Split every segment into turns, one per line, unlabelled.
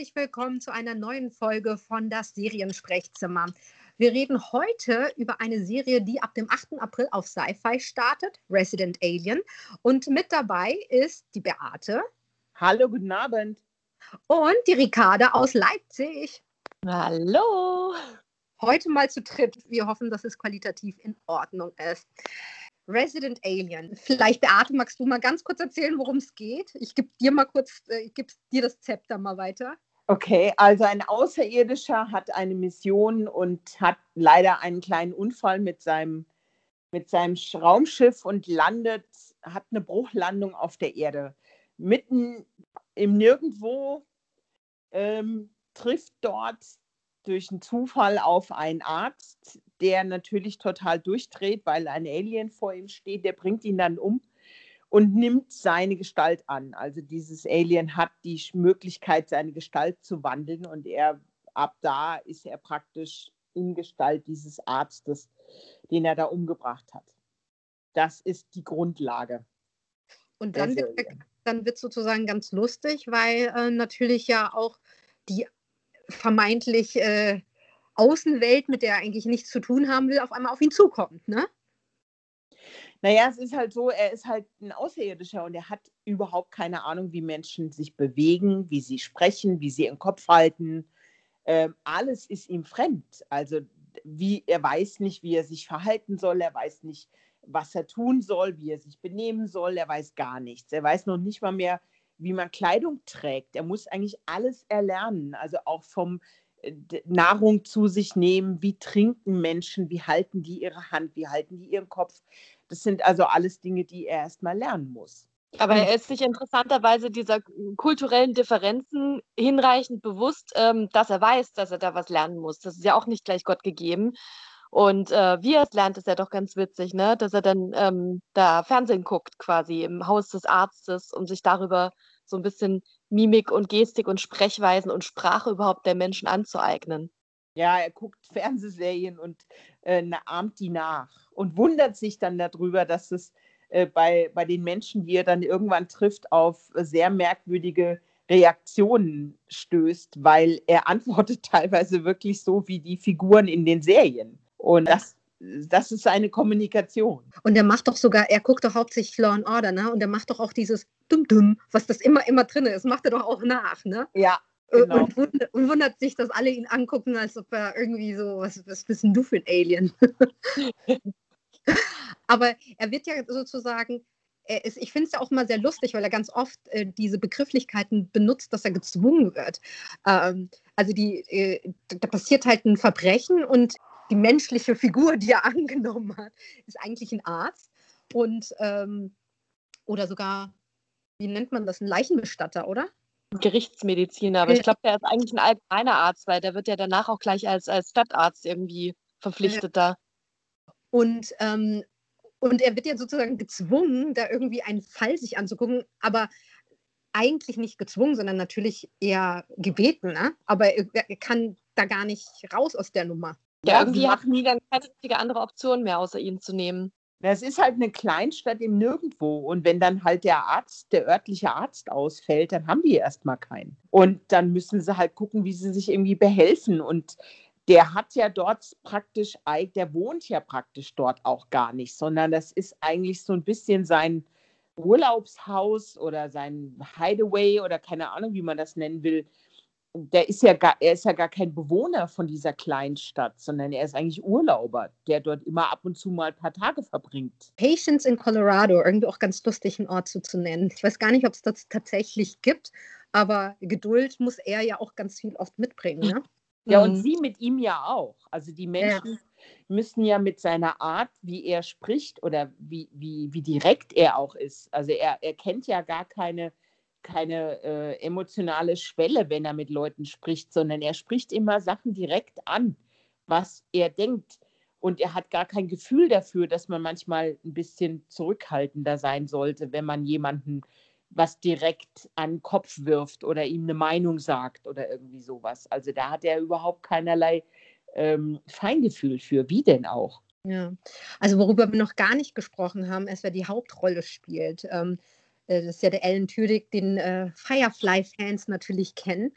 herzlich willkommen zu einer neuen Folge von das Seriensprechzimmer. Wir reden heute über eine Serie, die ab dem 8. April auf Sci-Fi startet, Resident Alien. Und mit dabei ist die Beate.
Hallo, guten Abend.
Und die Ricarda aus Leipzig.
Hallo.
Heute mal zu dritt. Wir hoffen, dass es qualitativ in Ordnung ist. Resident Alien. Vielleicht, Beate, magst du mal ganz kurz erzählen, worum es geht? Ich gebe dir mal kurz, äh, ich gebe dir das Zepter mal weiter.
Okay, also ein Außerirdischer hat eine Mission und hat leider einen kleinen Unfall mit seinem, mit seinem Raumschiff und landet, hat eine Bruchlandung auf der Erde. Mitten im Nirgendwo ähm, trifft dort durch einen Zufall auf einen Arzt, der natürlich total durchdreht, weil ein Alien vor ihm steht. Der bringt ihn dann um und nimmt seine Gestalt an. Also dieses Alien hat die Möglichkeit, seine Gestalt zu wandeln und er ab da ist er praktisch in Gestalt dieses Arztes, den er da umgebracht hat. Das ist die Grundlage.
Und dann wird, dann wird sozusagen ganz lustig, weil äh, natürlich ja auch die vermeintlich äh, Außenwelt, mit der er eigentlich nichts zu tun haben will, auf einmal auf ihn zukommt, ne?
Naja, es ist halt so, er ist halt ein Außerirdischer und er hat überhaupt keine Ahnung, wie Menschen sich bewegen, wie sie sprechen, wie sie ihren Kopf halten. Ähm, alles ist ihm fremd. Also wie, er weiß nicht, wie er sich verhalten soll, er weiß nicht, was er tun soll, wie er sich benehmen soll, er weiß gar nichts. Er weiß noch nicht mal mehr, wie man Kleidung trägt. Er muss eigentlich alles erlernen, also auch vom äh, Nahrung zu sich nehmen, wie trinken Menschen, wie halten die ihre Hand, wie halten die ihren Kopf. Das sind also alles Dinge, die er erst mal lernen muss.
Aber er ist sich interessanterweise dieser kulturellen Differenzen hinreichend bewusst, ähm, dass er weiß, dass er da was lernen muss. Das ist ja auch nicht gleich Gott gegeben. Und äh, wie er es lernt, ist ja doch ganz witzig, ne? dass er dann ähm, da Fernsehen guckt, quasi im Haus des Arztes und sich darüber so ein bisschen Mimik und Gestik und Sprechweisen und Sprache überhaupt der Menschen anzueignen.
Ja, er guckt Fernsehserien und äh, ahmt die nach und wundert sich dann darüber, dass es äh, bei, bei den Menschen, die er dann irgendwann trifft, auf sehr merkwürdige Reaktionen stößt, weil er antwortet teilweise wirklich so wie die Figuren in den Serien. Und das das ist seine Kommunikation.
Und er macht doch sogar, er guckt doch hauptsächlich Law and Order, ne? Und er macht doch auch dieses Dumm-Dumm, was das immer, immer drin ist, macht er doch auch nach, ne?
Ja.
Äh, genau. Und, wundert, und wundert sich, dass alle ihn angucken, als ob er irgendwie so, was, was bist denn du für ein Alien? Aber er wird ja sozusagen, ist, ich finde es ja auch immer sehr lustig, weil er ganz oft äh, diese Begrifflichkeiten benutzt, dass er gezwungen wird. Ähm, also die, äh, da passiert halt ein Verbrechen und die menschliche Figur, die er angenommen hat, ist eigentlich ein Arzt und ähm, oder sogar, wie nennt man das, ein Leichenbestatter, oder?
Gerichtsmediziner, aber ich glaube, der ist eigentlich ein allgemeiner Arzt, weil der wird ja danach auch gleich als, als Stadtarzt irgendwie verpflichtet ja. da.
Und, ähm, und er wird ja sozusagen gezwungen, da irgendwie einen Fall sich anzugucken, aber eigentlich nicht gezwungen, sondern natürlich eher gebeten, ne? aber er, er kann da gar nicht raus aus der Nummer.
Ja, irgendwie hat nie dann keine richtige andere Option mehr, außer ihn zu nehmen.
Es ist halt eine Kleinstadt im Nirgendwo. Und wenn dann halt der Arzt, der örtliche Arzt ausfällt, dann haben die erstmal keinen. Und dann müssen sie halt gucken, wie sie sich irgendwie behelfen. Und der hat ja dort praktisch, der wohnt ja praktisch dort auch gar nicht, sondern das ist eigentlich so ein bisschen sein Urlaubshaus oder sein Hideaway oder keine Ahnung, wie man das nennen will der ist ja gar, er ist ja gar kein Bewohner von dieser Kleinstadt, sondern er ist eigentlich Urlauber, der dort immer ab und zu mal ein paar Tage verbringt.
Patience in Colorado, irgendwie auch ganz lustig, einen Ort so zu nennen. Ich weiß gar nicht, ob es das tatsächlich gibt, aber Geduld muss er ja auch ganz viel oft mitbringen. Ne?
Ja, und mhm. sie mit ihm ja auch. Also die Menschen ja. müssen ja mit seiner Art, wie er spricht oder wie, wie, wie direkt er auch ist. Also er, er kennt ja gar keine keine äh, emotionale Schwelle, wenn er mit Leuten spricht, sondern er spricht immer Sachen direkt an, was er denkt. Und er hat gar kein Gefühl dafür, dass man manchmal ein bisschen zurückhaltender sein sollte, wenn man jemanden was direkt an den Kopf wirft oder ihm eine Meinung sagt oder irgendwie sowas. Also da hat er überhaupt keinerlei ähm, Feingefühl für. Wie denn auch?
Ja, also worüber wir noch gar nicht gesprochen haben, ist, wer die Hauptrolle spielt. Ähm, äh, das ist ja der Alan Tudyk, den äh, Firefly-Fans natürlich kennen.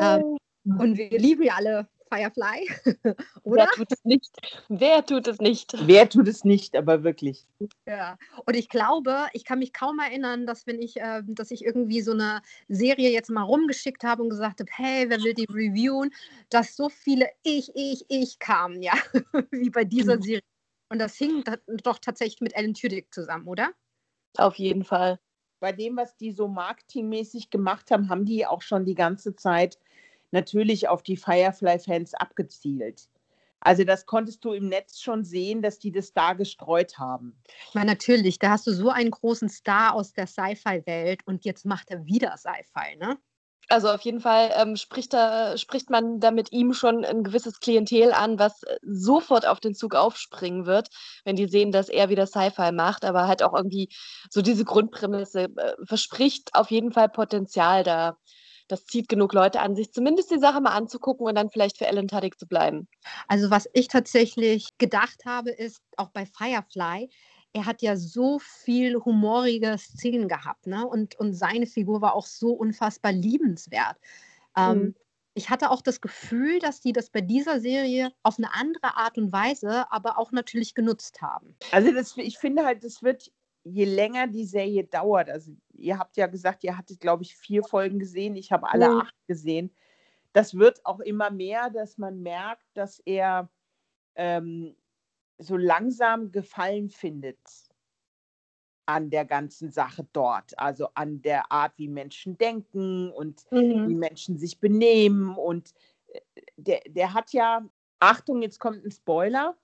Ähm, und wir lieben ja alle Firefly,
oder? Wer tut es nicht? Wer tut es nicht?
Wer tut es nicht, aber wirklich.
Ja, und ich glaube, ich kann mich kaum erinnern, dass wenn ich, äh, dass ich irgendwie so eine Serie jetzt mal rumgeschickt habe und gesagt habe, hey, wer will die reviewen, dass so viele ich, ich, ich kamen, ja, wie bei dieser mhm. Serie. Und das hing doch tatsächlich mit Alan Tudyk zusammen, oder?
Auf jeden Fall.
Bei dem, was die so marketingmäßig gemacht haben, haben die auch schon die ganze Zeit natürlich auf die Firefly-Fans abgezielt. Also das konntest du im Netz schon sehen, dass die das da gestreut haben.
Ja, natürlich. Da hast du so einen großen Star aus der Sci-Fi-Welt und jetzt macht er wieder Sci-Fi, ne?
Also auf jeden Fall ähm, spricht, da, spricht man da mit ihm schon ein gewisses Klientel an, was äh, sofort auf den Zug aufspringen wird, wenn die sehen, dass er wieder Sci-Fi macht, aber halt auch irgendwie so diese Grundprämisse äh, verspricht auf jeden Fall Potenzial da das zieht genug Leute an, sich zumindest die Sache mal anzugucken und dann vielleicht für Ellen Tudyk zu bleiben.
Also was ich tatsächlich gedacht habe, ist auch bei Firefly, er hat ja so viel humorige Szenen gehabt, ne? Und, und seine Figur war auch so unfassbar liebenswert. Ähm, mhm. ich hatte auch das Gefühl, dass die das bei dieser Serie auf eine andere Art und Weise, aber auch natürlich genutzt haben.
Also das, ich finde halt, das wird je länger die Serie dauert, also ihr habt ja gesagt, ihr hattet, glaube ich, vier Folgen gesehen, ich habe alle ja. acht gesehen. Das wird auch immer mehr, dass man merkt, dass er ähm, so langsam Gefallen findet an der ganzen Sache dort, also an der Art, wie Menschen denken und mhm. wie Menschen sich benehmen. Und äh, der, der hat ja, Achtung, jetzt kommt ein Spoiler,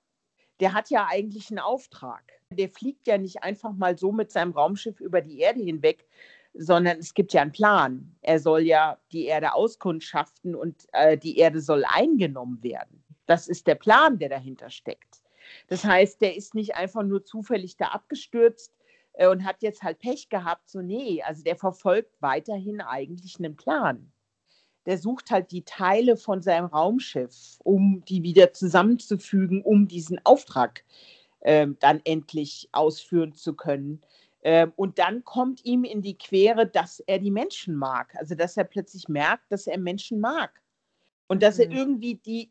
der hat ja eigentlich einen Auftrag. Der fliegt ja nicht einfach mal so mit seinem Raumschiff über die Erde hinweg, sondern es gibt ja einen Plan. Er soll ja die Erde auskundschaften und äh, die Erde soll eingenommen werden. Das ist der Plan, der dahinter steckt. Das heißt, der ist nicht einfach nur zufällig da abgestürzt äh, und hat jetzt halt Pech gehabt. So, nee, also der verfolgt weiterhin eigentlich einen Plan der sucht halt die Teile von seinem Raumschiff, um die wieder zusammenzufügen, um diesen Auftrag äh, dann endlich ausführen zu können. Ähm, und dann kommt ihm in die Quere, dass er die Menschen mag. Also, dass er plötzlich merkt, dass er Menschen mag. Und dass mhm. er irgendwie die,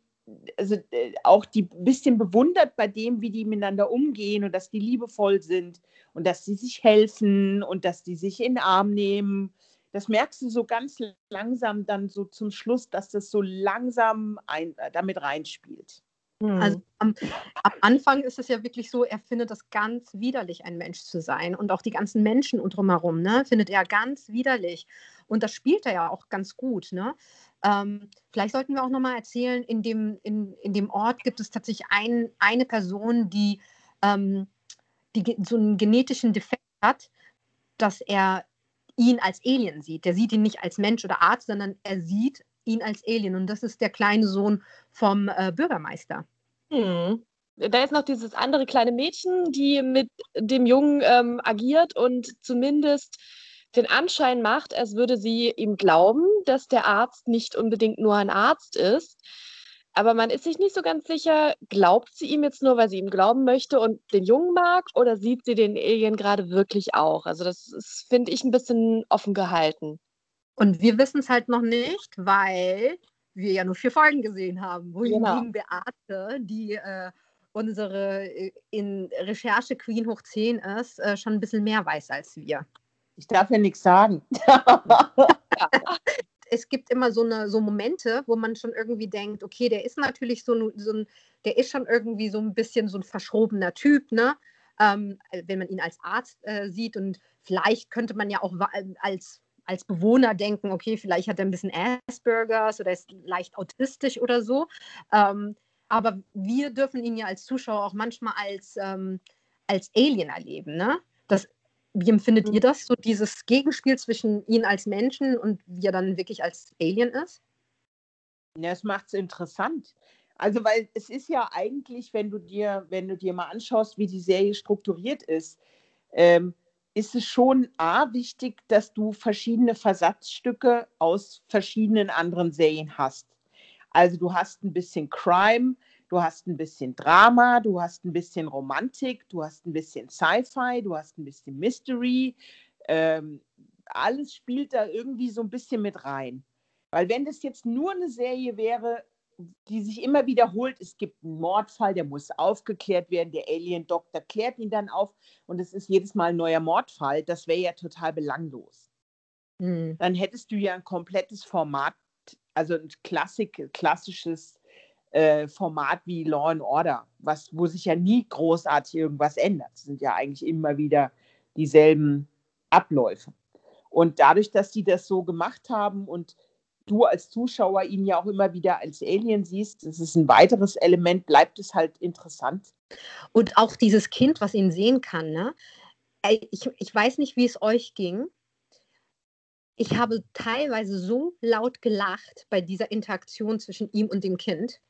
also äh, auch die bisschen bewundert bei dem, wie die miteinander umgehen und dass die liebevoll sind und dass sie sich helfen und dass die sich in den Arm nehmen das merkst du so ganz langsam dann so zum Schluss, dass das so langsam ein, äh, damit reinspielt.
Also mhm. am, am, Anfang ist es ja wirklich so, er findet es ganz widerlich, ein Mensch zu sein. Und auch die ganzen Menschen und drumherum, ne, findet er ganz widerlich. Und das spielt er ja auch ganz gut. Ne? Ähm, vielleicht sollten wir auch nochmal erzählen, in dem, in, in dem Ort gibt es tatsächlich ein, eine Person, die, ähm, die so einen genetischen Defekt hat, dass er ihn als Alien sieht. Der sieht ihn nicht als Mensch oder Arzt, sondern er sieht ihn als Alien. Und das ist der kleine Sohn vom äh, Bürgermeister.
Hm. Da ist noch dieses andere kleine Mädchen, die mit dem Jungen ähm, agiert und zumindest den Anschein macht, als würde sie ihm glauben, dass der Arzt nicht unbedingt nur ein Arzt ist, aber man ist sich nicht so ganz sicher, glaubt sie ihm jetzt nur, weil sie ihm glauben möchte und den Jungen mag, oder sieht sie den Alien gerade wirklich auch? Also das finde ich, ein bisschen offen gehalten.
Und wir wissen es halt noch nicht, weil wir ja nur vier Folgen gesehen haben, wohingegen genau. Beate, die äh, unsere äh, in Recherche Queen hoch 10 ist, äh, schon ein bisschen mehr weiß als wir.
Ich darf ja nichts sagen.
es gibt immer so, eine, so Momente, wo man schon irgendwie denkt, okay, der ist natürlich so, so ein, der ist schon irgendwie so ein bisschen so ein verschrobener Typ, ne? Ähm, wenn man ihn als Arzt äh, sieht und vielleicht könnte man ja auch als, als Bewohner denken, okay, vielleicht hat er ein bisschen Aspergers oder ist leicht autistisch oder so. Ähm, aber wir dürfen ihn ja als Zuschauer auch manchmal als, ähm, als Alien erleben. Ne? Wie empfindet ihr das, so dieses Gegenspiel zwischen ihn als Menschen und wie er dann wirklich als Alien ist?
Ja, es macht es interessant. Also, weil es ist ja eigentlich, wenn du dir, wenn du dir mal anschaust, wie die Serie strukturiert ist, ähm, ist es schon A, wichtig, dass du verschiedene Versatzstücke aus verschiedenen anderen Serien hast. Also du hast ein bisschen Crime, Du hast ein bisschen Drama, du hast ein bisschen Romantik, du hast ein bisschen Sci-Fi, du hast ein bisschen Mystery, Ähm, alles spielt da irgendwie so ein bisschen mit rein. Weil wenn das jetzt nur eine Serie wäre, die sich immer wiederholt, es gibt einen Mordfall, der muss aufgeklärt werden, der Alien-Doktor klärt ihn dann auf und es ist jedes Mal ein neuer Mordfall, das wäre ja total belanglos. Mhm. Dann hättest du ja ein komplettes Format, also ein Klassik, klassisches äh, Format wie Law and Order, was, wo sich ja nie großartig irgendwas ändert. Es sind ja eigentlich immer wieder dieselben Abläufe. Und dadurch, dass die das so gemacht haben und du als Zuschauer ihn ja auch immer wieder als Alien siehst, das ist ein weiteres Element, bleibt es halt interessant.
Und auch dieses Kind, was ihn sehen kann, ne? Ich, ich weiß nicht, wie es euch ging. Ich habe teilweise so laut gelacht bei dieser Interaktion zwischen ihm und dem Kind.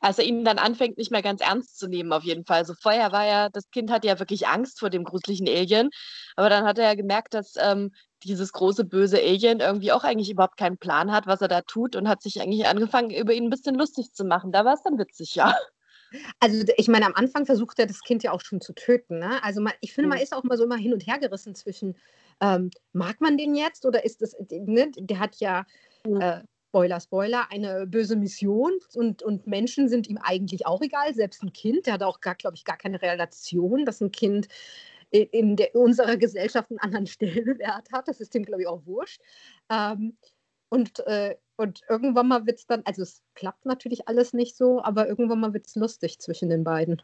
Als er ihn dann anfängt, nicht mehr ganz ernst zu nehmen, auf jeden Fall. So vorher war ja, das Kind hatte ja wirklich Angst vor dem gruseligen Alien, aber dann hat er ja gemerkt, dass ähm, dieses große böse Alien irgendwie auch eigentlich überhaupt keinen Plan hat, was er da tut und hat sich eigentlich angefangen, über ihn ein bisschen lustig zu machen. Da war es dann witzig, ja.
Also ich meine, am Anfang versucht er das Kind ja auch schon zu töten. Ne? Also man, ich finde, man ist auch immer so immer hin und her gerissen zwischen, ähm, mag man den jetzt oder ist das, ne? der hat ja, äh, Spoiler, Spoiler, eine böse Mission und, und Menschen sind ihm eigentlich auch egal, selbst ein Kind, der hat auch gar, glaube ich, gar keine Relation, dass ein Kind in der, unserer Gesellschaft einen anderen Stellenwert hat. Das ist dem, glaube ich, auch wurscht. Ähm, und, äh, und irgendwann mal wird es dann, also es klappt natürlich alles nicht so, aber irgendwann mal wird es lustig zwischen den beiden.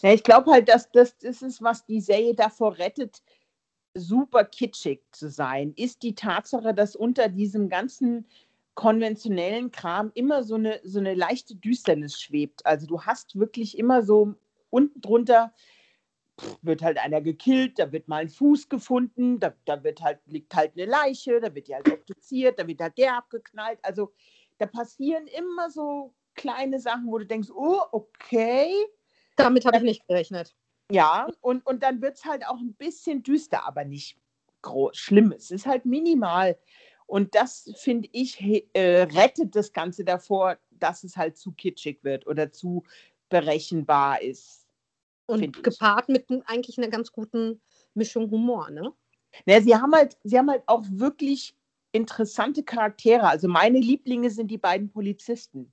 Ja, ich glaube halt, dass das, das ist, was die Serie davor rettet, super kitschig zu sein, ist die Tatsache, dass unter diesem ganzen konventionellen Kram immer so eine, so eine leichte Düsternis schwebt. Also du hast wirklich immer so unten drunter wird halt einer gekillt, da wird mal ein Fuß gefunden, da, da wird halt, liegt halt eine Leiche, da wird die halt obduziert, da wird halt der abgeknallt. Also da passieren immer so kleine Sachen, wo du denkst, oh, okay.
Damit habe ich nicht gerechnet.
Ja, und, und dann wird es halt auch ein bisschen düster, aber nicht groß, schlimm. Es ist halt minimal. Und das, finde ich, äh, rettet das Ganze davor, dass es halt zu kitschig wird oder zu berechenbar ist.
Und gepaart mit eigentlich einer ganz guten Mischung Humor, ne?
Naja, sie haben halt, sie haben halt auch wirklich interessante Charaktere. Also meine Lieblinge sind die beiden Polizisten.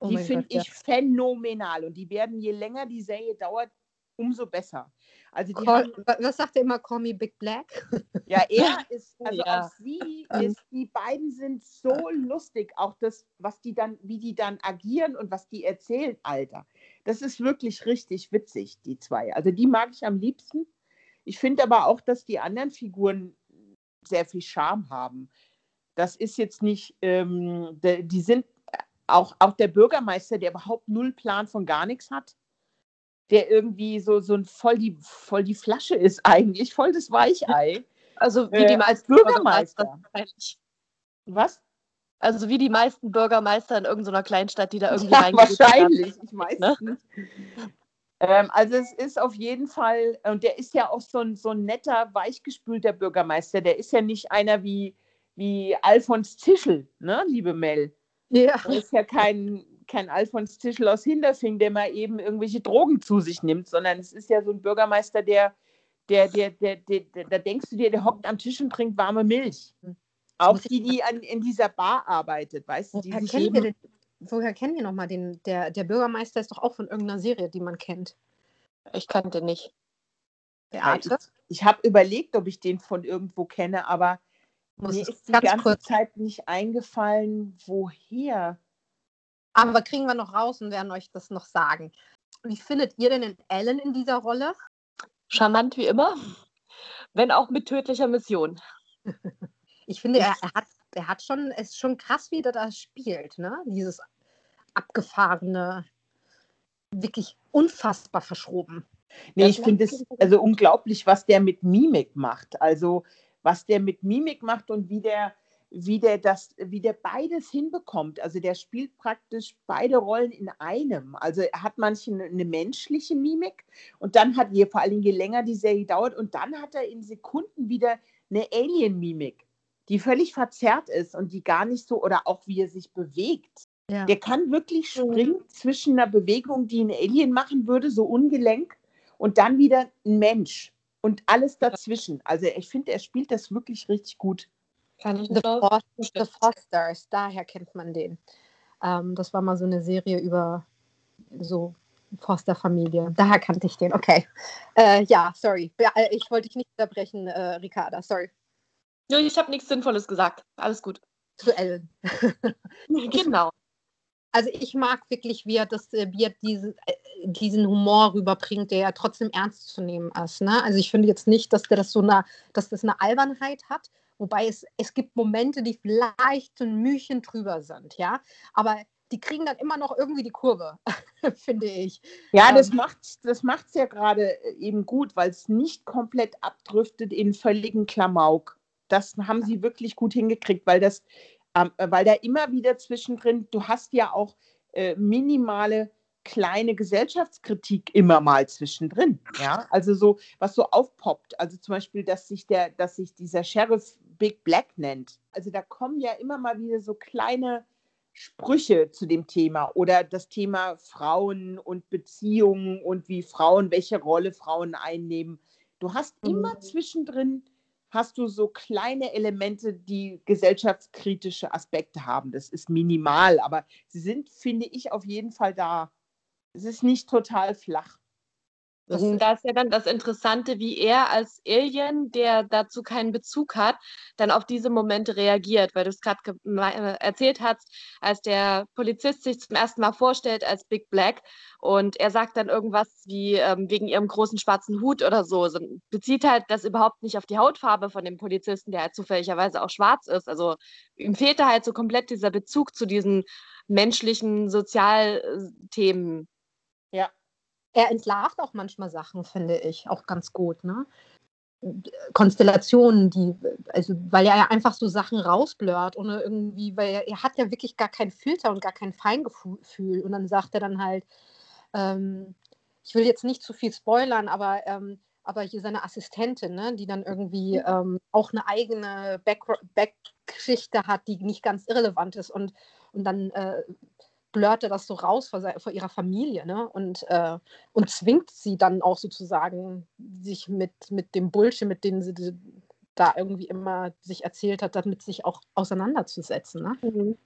Oh die finde ich ja. phänomenal. Und die werden, je länger die Serie dauert, umso besser.
Also Call, haben, was sagt er immer, Call me Big Black?
Ja, er ist, also ja. auch sie ist, die beiden sind so lustig, auch das, was die dann, wie die dann agieren und was die erzählen, Alter. Das ist wirklich richtig witzig, die zwei. Also die mag ich am liebsten. Ich finde aber auch, dass die anderen Figuren sehr viel Charme haben. Das ist jetzt nicht, ähm, die sind auch, auch der Bürgermeister, der überhaupt null Plan von gar nichts hat der irgendwie so, so ein voll die, voll die Flasche ist eigentlich, voll das Weichei.
Also wie die äh, meisten Bürgermeister. Was? Also wie die meisten Bürgermeister in irgendeiner Kleinstadt, die da irgendwie
ja, Wahrscheinlich, haben. ich weiß ne? nicht. Ähm, also es ist auf jeden Fall, und der ist ja auch so ein, so ein netter, weichgespülter Bürgermeister. Der ist ja nicht einer wie, wie Alfons Tischel, ne, liebe Mel. Ja. Der ist ja kein, kein Alfons Tischel aus Hinterfing, der mal eben irgendwelche Drogen zu sich nimmt, sondern es ist ja so ein Bürgermeister, der, der, der, der, der, der da denkst du dir, der hockt am Tisch und trinkt warme Milch. Auch die, die an, in dieser Bar arbeitet, weißt du?
Woher, kennen wir, den, woher kennen wir nochmal den? Der, der Bürgermeister ist doch auch von irgendeiner Serie, die man kennt.
Ich kannte nicht.
Theater? Ich, ich habe überlegt, ob ich den von irgendwo kenne, aber Muss mir ist die ganze kurz. Zeit nicht eingefallen, woher.
Aber kriegen wir noch raus und werden euch das noch sagen. Wie findet ihr denn den Ellen in dieser Rolle?
Charmant wie immer, wenn auch mit tödlicher Mission.
ich finde, er, er, hat, er hat schon, es ist schon krass, wie er das spielt, ne? Dieses abgefahrene, wirklich unfassbar verschroben.
Nee, das ich finde es also unglaublich, was der mit Mimik macht. Also was der mit Mimik macht und wie der wie der das, wie der beides hinbekommt. Also der spielt praktisch beide Rollen in einem. Also er hat manchmal eine menschliche Mimik und dann hat je, vor allem je länger die Serie dauert und dann hat er in Sekunden wieder eine Alien-Mimik, die völlig verzerrt ist und die gar nicht so, oder auch wie er sich bewegt. Ja. Der kann wirklich springen mhm. zwischen einer Bewegung, die ein Alien machen würde, so ungelenk, und dann wieder ein Mensch. und alles dazwischen. Also ich finde, er spielt das wirklich richtig gut.
Kann ich The, For The Fosters, daher kennt man den. Ähm, das war mal so eine Serie über so Foster-Familie. Daher kannte ich den. Okay. Äh, ja, sorry. Äh, ich wollte dich nicht unterbrechen, äh, Ricarda. Sorry.
Ja, ich habe nichts Sinnvolles gesagt. Alles gut.
Zu Ellen.
genau.
Also ich mag wirklich, wie er, das, äh, wie er diesen, äh, diesen Humor rüberbringt, der ja trotzdem ernst zu nehmen ist. Ne? Also ich finde jetzt nicht, dass der das so eine, dass das eine Albernheit hat, wobei es, es gibt Momente, die vielleicht ein Mühchen drüber sind, ja. Aber die kriegen dann immer noch irgendwie die Kurve, finde ich.
Ja, das ähm, macht es das macht's ja gerade äh, eben gut, weil es nicht komplett abdriftet in völligen Klamauk. Das haben sie wirklich gut hingekriegt, weil das, ähm, weil da immer wieder zwischendrin, du hast ja auch äh, minimale kleine Gesellschaftskritik immer mal zwischendrin. Ja, also so, was so aufpoppt. Also zum Beispiel, dass sich der, dass sich dieser Sheriff Big Black nennt. Also da kommen ja immer mal wieder so kleine Sprüche zu dem Thema oder das Thema Frauen und Beziehungen und wie Frauen, welche Rolle Frauen einnehmen. Du hast mhm. immer zwischendrin hast du so kleine Elemente, die gesellschaftskritische Aspekte haben. Das ist minimal, aber sie sind, finde ich, auf jeden Fall da. Es ist nicht total flach.
Das und da ist ja dann das Interessante, wie er als Alien, der dazu keinen Bezug hat, dann auf diese Momente reagiert, weil du es gerade äh, erzählt hast, als der Polizist sich zum ersten Mal vorstellt als Big Black und er sagt dann irgendwas wie ähm, wegen ihrem großen schwarzen Hut oder so, so, bezieht halt das überhaupt nicht auf die Hautfarbe von dem Polizisten, der halt zufälligerweise auch schwarz ist. Also ihm fehlte halt so komplett dieser Bezug zu diesen menschlichen Sozialthemen.
Ja, er entlarvt auch manchmal Sachen, finde ich, auch ganz gut. Ne? Konstellationen, die, also weil er ja einfach so Sachen rausblört, ohne irgendwie, weil er, er, hat ja wirklich gar keinen Filter und gar kein Feingefühl. Und dann sagt er dann halt, ähm, ich will jetzt nicht zu viel spoilern, aber, ähm, aber hier seine Assistentin, ne, die dann irgendwie ähm, auch eine eigene Backgeschichte hat, die nicht ganz irrelevant ist. Und, und dann äh, blurte das so raus vor, vor ihrer Familie ne? und, äh, und zwingt sie dann auch sozusagen, sich mit, mit dem Bullshit, mit dem sie da irgendwie immer sich erzählt hat, damit sich auch auseinanderzusetzen. Ne? Mhm.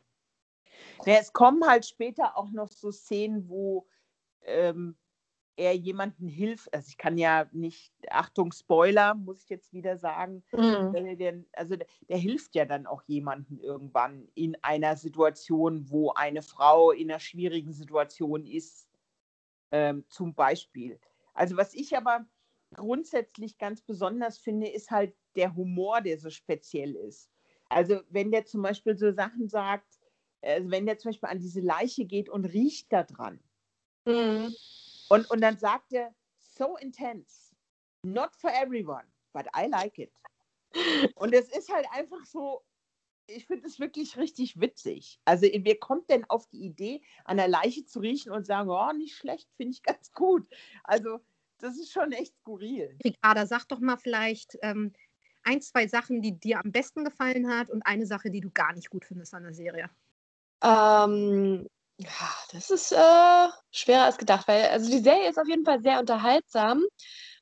Ja, es kommen halt später auch noch so Szenen, wo ähm, er jemanden hilft. Also ich kann ja nicht, Achtung, Spoiler, muss ich jetzt wieder sagen. Mhm. Der, also der, der, hilft ja dann auch jemanden irgendwann in einer Situation, wo eine Frau in einer schwierigen Situation ist, ähm, zum Beispiel. Also was ich aber grundsätzlich ganz besonders finde, ist halt der Humor, der so speziell ist. Also wenn der zum Beispiel so Sachen sagt, also wenn der zum Beispiel an diese Leiche geht und riecht da dran. Mhm und, und dann sagt er, so intense, not for everyone, but I like it. Und es ist halt einfach so, ich finde es wirklich richtig witzig. Also wer kommt denn auf die Idee, an der Leiche zu riechen und sagen, oh, nicht schlecht, finde ich ganz gut. Also das ist schon echt skurril.
Ricarda, sag doch mal vielleicht ähm, ein, zwei Sachen, die dir am besten gefallen hat und eine Sache, die du gar nicht gut findest an der Serie.
Ähm, ja, das ist äh, schwerer als gedacht, weil also die Serie ist auf jeden Fall sehr unterhaltsam.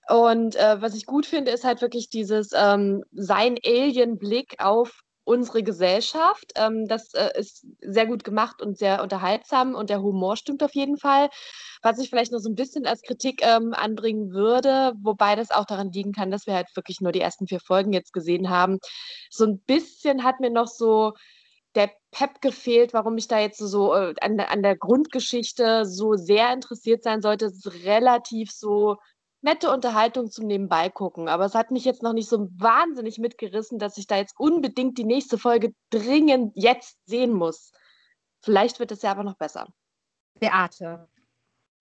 Und äh, was ich gut finde, ist halt wirklich dieses ähm, sein Alien-Blick auf unsere Gesellschaft. Ähm, das äh, ist sehr gut gemacht und sehr unterhaltsam und der Humor stimmt auf jeden Fall. Was ich vielleicht noch so ein bisschen als Kritik ähm, anbringen würde, wobei das auch daran liegen kann, dass wir halt wirklich nur die ersten vier Folgen jetzt gesehen haben. So ein bisschen hat mir noch so Pep gefehlt, warum ich da jetzt so äh, an, an, der Grundgeschichte so sehr interessiert sein sollte. Es ist relativ so nette Unterhaltung zum Nebenbei gucken. Aber es hat mich jetzt noch nicht so wahnsinnig mitgerissen, dass ich da jetzt unbedingt die nächste Folge dringend jetzt sehen muss. Vielleicht wird es ja aber noch besser.
Beate,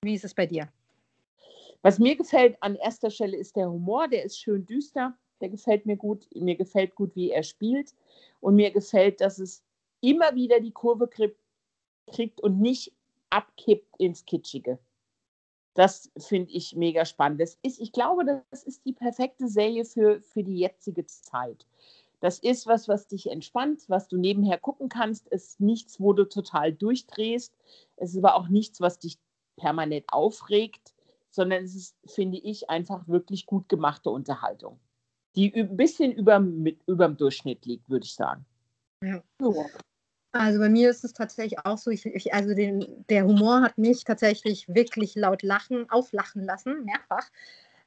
wie ist es bei dir?
Was mir gefällt an erster Stelle ist der Humor, der ist schön düster, der gefällt mir gut. Mir gefällt gut, wie er spielt. Und mir gefällt, dass es immer wieder die Kurve kriegt und nicht abkippt ins Kitschige. Das finde ich mega spannend. Das ist, ich glaube, das ist die perfekte Serie für, für die jetzige Zeit. Das ist was, was dich entspannt, was du nebenher gucken kannst. Es ist nichts, wo du total durchdrehst. Es ist aber auch nichts, was dich permanent aufregt. sondern es ist, finde ich, einfach wirklich gut gemachte Unterhaltung, die ein bisschen über, mit, über dem Durchschnitt liegt, würde ich sagen.
Ja. Also bei mir ist es tatsächlich auch so, ich, ich, also den, der Humor hat mich tatsächlich wirklich laut lachen, auflachen lassen, mehrfach.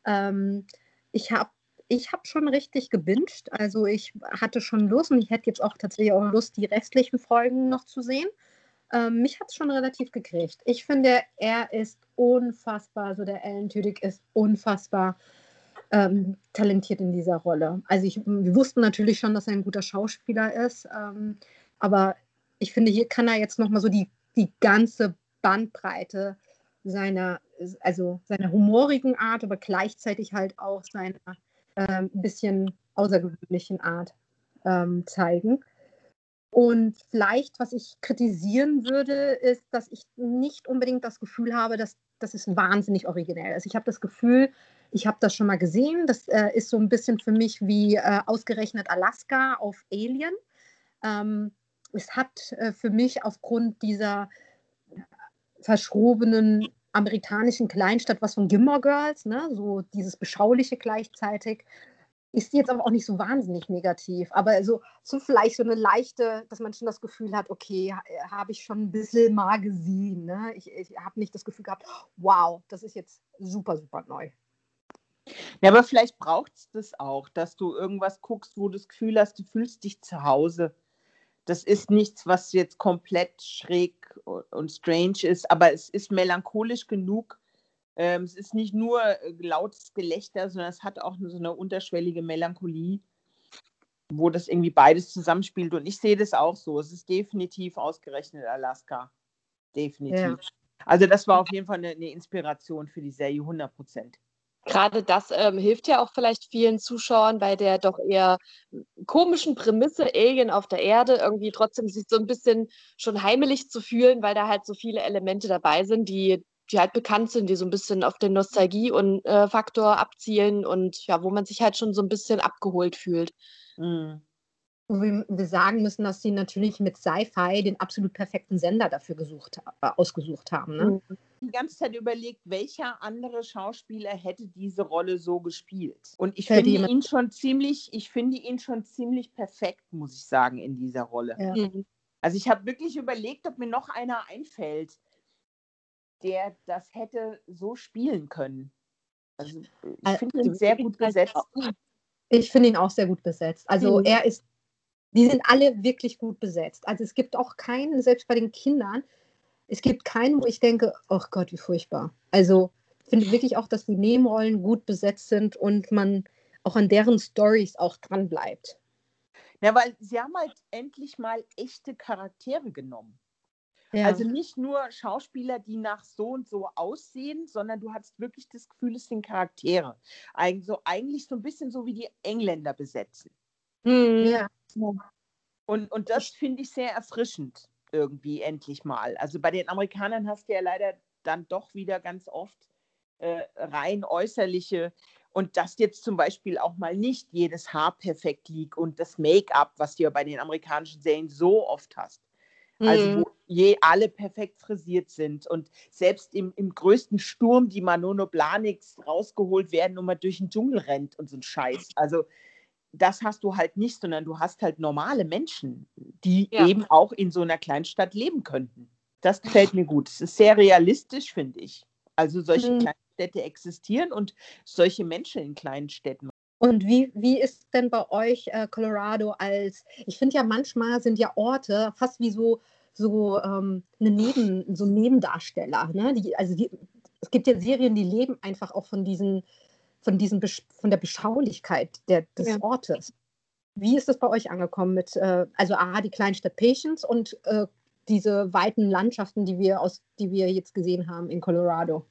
Ähm, ich habe ich hab schon richtig gebinged, also ich hatte schon Lust und ich hätte jetzt auch tatsächlich auch Lust, die restlichen Folgen noch zu sehen. Ähm, mich hat es schon relativ gekriegt. Ich finde, er ist unfassbar, also der Alan Tudyk ist unfassbar ähm, talentiert in dieser Rolle. Also ich, wir wussten natürlich schon, dass er ein guter Schauspieler ist, ähm, aber ich finde, hier kann er jetzt nochmal so die, die ganze Bandbreite seiner, also seiner humorigen Art, aber gleichzeitig halt auch seiner äh, bisschen außergewöhnlichen Art ähm, zeigen. Und vielleicht, was ich kritisieren würde, ist, dass ich nicht unbedingt das Gefühl habe, dass das ist wahnsinnig originell. Also ich habe das Gefühl, ich habe das schon mal gesehen. Das äh, ist so ein bisschen für mich wie äh, ausgerechnet Alaska auf Alien. Ähm, es hat äh, für mich aufgrund dieser verschrobenen amerikanischen Kleinstadt was von Gilmore Girls, ne? so dieses Beschauliche gleichzeitig, ist jetzt aber auch nicht so wahnsinnig negativ. Aber so, so vielleicht so eine leichte, dass man schon das Gefühl hat, okay, habe ich schon ein bisschen mal gesehen. Ne? Ich, ich habe nicht das Gefühl gehabt, wow, das ist jetzt super, super neu.
Ja, aber vielleicht braucht es das auch, dass du irgendwas guckst, wo du das Gefühl hast, du fühlst dich zu Hause das ist nichts, was jetzt komplett schräg und strange ist, aber es ist melancholisch genug. Ähm, es ist nicht nur äh, lautes Gelächter, sondern es hat auch so eine unterschwellige Melancholie, wo das irgendwie beides zusammenspielt. Und ich sehe das auch so. Es ist definitiv ausgerechnet Alaska. Definitiv. Ja. Also das war auf jeden Fall eine, eine Inspiration für die Serie, 100 Prozent.
Gerade das ähm, hilft ja auch vielleicht vielen Zuschauern bei der doch eher komischen Prämisse Alien auf der Erde irgendwie trotzdem sich so ein bisschen schon heimelig zu fühlen, weil da halt so viele Elemente dabei sind, die, die halt bekannt sind, die so ein bisschen auf den Nostalgie und äh, Faktor abzielen und ja, wo man sich halt schon so ein bisschen abgeholt fühlt.
Mhm wir, wir sagen müssen, dass sie natürlich mit Sci-Fi den absolut perfekten Sender dafür gesucht, äh, ausgesucht haben. Ne?
Mhm. Die ganze Zeit überlegt, welcher andere Schauspieler hätte diese Rolle so gespielt. Und ich finde ihn schon ziemlich, ich finde ihn schon ziemlich perfekt, muss ich sagen, in dieser Rolle. Ja. Mhm. Also ich habe wirklich überlegt, ob mir noch einer einfällt, der das hätte so spielen können. Also ich finde ihn sehr gut besetzt.
Ich finde ihn auch sehr gut besetzt. Also mhm. er ist die sind alle wirklich gut besetzt. Also es gibt auch keinen, selbst bei den Kindern, es gibt keinen, wo ich denke, oh Gott, wie furchtbar. Also ich finde wirklich auch, dass die Nebenrollen gut besetzt sind und man auch an deren Stories auch dran bleibt.
Ja, weil sie haben halt endlich mal echte Charaktere genommen. Ja. Also nicht nur Schauspieler, die nach so und so aussehen, sondern du hast wirklich das Gefühl, es sind Charaktere. Also eigentlich so ein bisschen so wie die Engländer besetzen. Mhm. Ja. Und, und das finde ich sehr erfrischend irgendwie endlich mal. Also bei den Amerikanern hast du ja leider dann doch wieder ganz oft äh, rein äußerliche und dass jetzt zum Beispiel auch mal nicht jedes Haar perfekt liegt und das Make-up, was du ja bei den amerikanischen Serien so oft hast. Also mhm. wo je alle perfekt frisiert sind und selbst im, im größten Sturm die Manono Planix rausgeholt werden und man durch den Dschungel rennt und so ein Scheiß. Also das hast du halt nicht, sondern du hast halt normale Menschen, die ja. eben auch in so einer Kleinstadt leben könnten. Das gefällt mir gut. Es ist sehr realistisch, finde ich. Also solche mhm. Kleinstädte existieren und solche Menschen in kleinen Städten.
Und wie, wie ist denn bei euch äh, Colorado als, ich finde ja manchmal sind ja Orte fast wie so, so, ähm, eine Neben, so Nebendarsteller. Ne? Die, also die, es gibt ja Serien, die leben einfach auch von diesen von, diesem, von der Beschaulichkeit der, des ja. Ortes. Wie ist das bei euch angekommen mit, äh, also aha, die Kleinstadt Patience und äh, diese weiten Landschaften, die wir, aus, die wir jetzt gesehen haben in Colorado?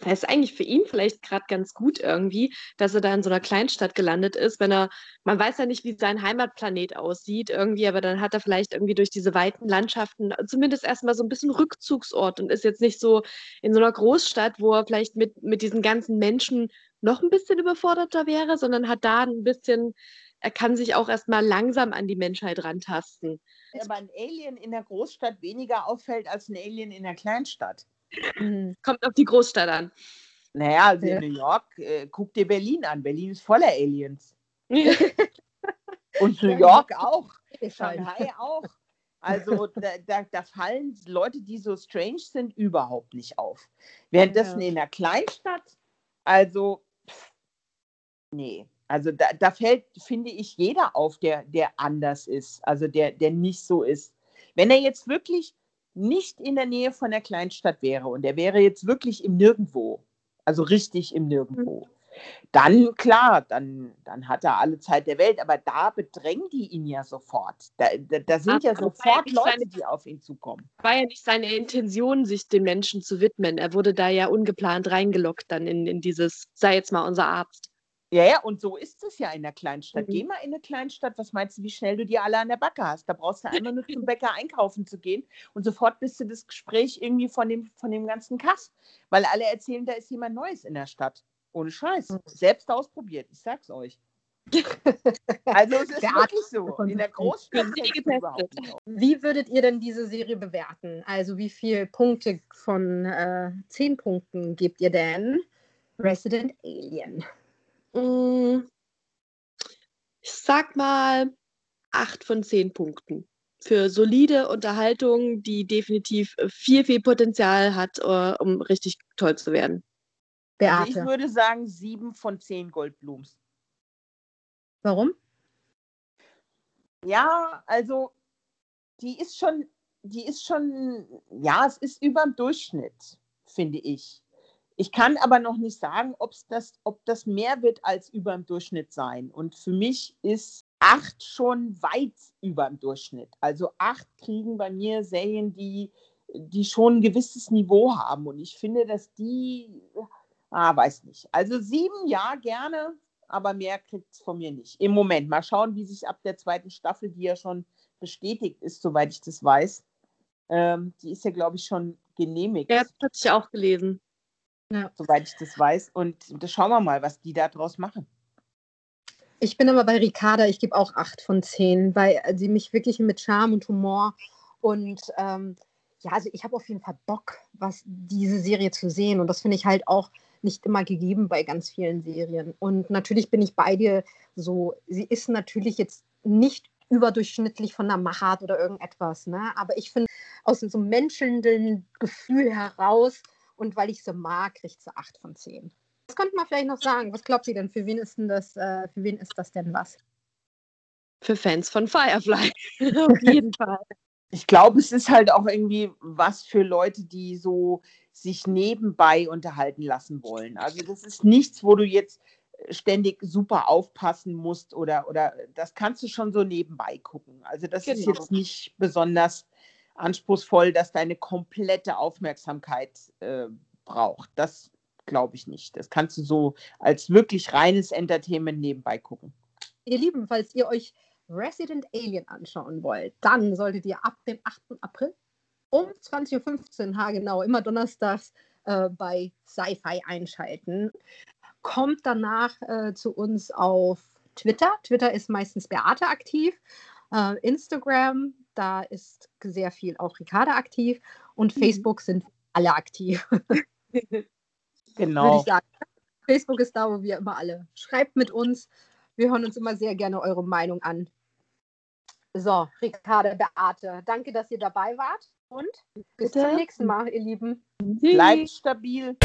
Das ist eigentlich für ihn vielleicht gerade ganz gut irgendwie, dass er da in so einer Kleinstadt gelandet ist, wenn er, man weiß ja nicht, wie sein Heimatplanet aussieht irgendwie, aber dann hat er vielleicht irgendwie durch diese weiten Landschaften zumindest erstmal so ein bisschen Rückzugsort und ist jetzt nicht so in so einer Großstadt, wo er vielleicht mit, mit diesen ganzen Menschen noch ein bisschen überforderter wäre, sondern hat da ein bisschen, er kann sich auch erstmal langsam an die Menschheit rantasten.
Aber ein Alien in der Großstadt weniger auffällt als ein Alien in der Kleinstadt.
Mhm. Kommt auf die Großstadt an.
Naja, also in New York, äh, guck dir Berlin an. Berlin ist voller Aliens. Und New York auch. Shanghai auch. Also da, da, da, fallen Leute, die so strange sind, überhaupt nicht auf. Währenddessen ja. in einer Kleinstadt, also pff, nee. Also da, da fällt, finde ich, jeder auf, der, der anders ist, also der, der nicht so ist. Wenn er jetzt wirklich nicht in der Nähe von der Kleinstadt wäre und er wäre jetzt wirklich im Nirgendwo, also richtig im Nirgendwo, dann klar, dann, dann hat er alle Zeit der Welt, aber da bedrängen die ihn ja sofort. Da, da, da sind Ach, ja sofort ja Leute, seine, die auf ihn zukommen.
War ja nicht seine Intention, sich den Menschen zu widmen. Er wurde da ja ungeplant reingelockt dann in, in dieses, sei jetzt mal unser Arzt.
Ja, ja, und so ist es ja in der Kleinstadt. Mhm. Geh mal in eine Kleinstadt, was meinst du, wie schnell du die alle an der Backe hast? Da brauchst du einmal nur zum Bäcker einkaufen zu gehen und sofort bist du das Gespräch irgendwie von dem, von dem ganzen Kass. Weil alle erzählen, da ist jemand Neues in der Stadt. Ohne Scheiß. Mhm. Selbst ausprobiert, ich sag's euch. also es ist der wirklich so. In der Großstadt
überhaupt nicht. Wie würdet ihr denn diese Serie bewerten? Also wie viele Punkte von äh, zehn Punkten gebt ihr denn Resident Alien?
Mm, ich sag mal acht von zehn Punkten. Für solide Unterhaltung, die definitiv viel, viel Potenzial hat, uh, um richtig toll zu werden.
Beate. Also ich würde sagen sieben von zehn Goldblums.
Warum?
Ja, also die ist schon, die ist schon, ja, es ist über dem Durchschnitt, finde ich. Ich kann aber noch nicht sagen, das, ob das mehr wird als über dem Durchschnitt sein. Und für mich ist acht schon weit über dem Durchschnitt. Also acht kriegen bei mir Serien, die, die schon ein gewisses Niveau haben. Und ich finde, dass die, ah, weiß nicht. Also sieben, ja, gerne, aber mehr kriegt es von mir nicht. Im Moment. Mal schauen, wie sich ab der zweiten Staffel, die ja schon bestätigt ist, soweit ich das weiß. Ähm, die ist ja, glaube ich, schon genehmigt.
Ja, das hatte ich auch gelesen
ja. soweit ich das weiß. Und das schauen wir mal, was die da draus machen.
Ich bin aber bei Ricarda, ich gebe auch acht von zehn, weil sie mich wirklich mit Charme und Humor und ähm, ja, also ich habe auf jeden Fall Bock, was diese Serie zu sehen. Und das finde ich halt auch nicht immer gegeben bei ganz vielen Serien. Und natürlich bin ich bei dir so, sie ist natürlich jetzt nicht überdurchschnittlich von der Machart oder irgendetwas, ne? Aber ich finde, aus so einem menschelnden Gefühl heraus und weil ich sie mag, kriegt sie 8 von 10. Was könnte man vielleicht noch sagen? Was glaubt ihr denn? Für wen ist denn das, äh, für wen ist das denn was?
Für Fans von Firefly. Auf jeden Fall.
Ich glaube, es ist halt auch irgendwie was für Leute, die so sich nebenbei unterhalten lassen wollen. Also das ist nichts, wo du jetzt ständig super aufpassen musst oder, oder das kannst du schon so nebenbei gucken. Also das genau. ist jetzt nicht besonders anspruchsvoll, dass deine komplette Aufmerksamkeit äh, braucht. Das glaube ich nicht. Das kannst du so als wirklich reines Entertainment nebenbei gucken.
Ihr Lieben, falls ihr euch Resident Alien anschauen wollt, dann solltet ihr ab dem 8. April um 20.15 Uhr haargenau immer donnerstags äh, bei Sci-Fi einschalten. Kommt danach äh, zu uns auf Twitter. Twitter ist meistens Beate aktiv. Äh, Instagram da ist sehr viel auch Ricarda aktiv und mhm. Facebook sind alle aktiv.
genau.
Facebook ist da, wo wir immer alle. Schreibt mit uns. Wir hören uns immer sehr gerne eure Meinung an. So, Ricarda, Beate, danke, dass ihr dabei wart und bis Bitte. zum nächsten Mal, ihr Lieben.
Bleibt stabil.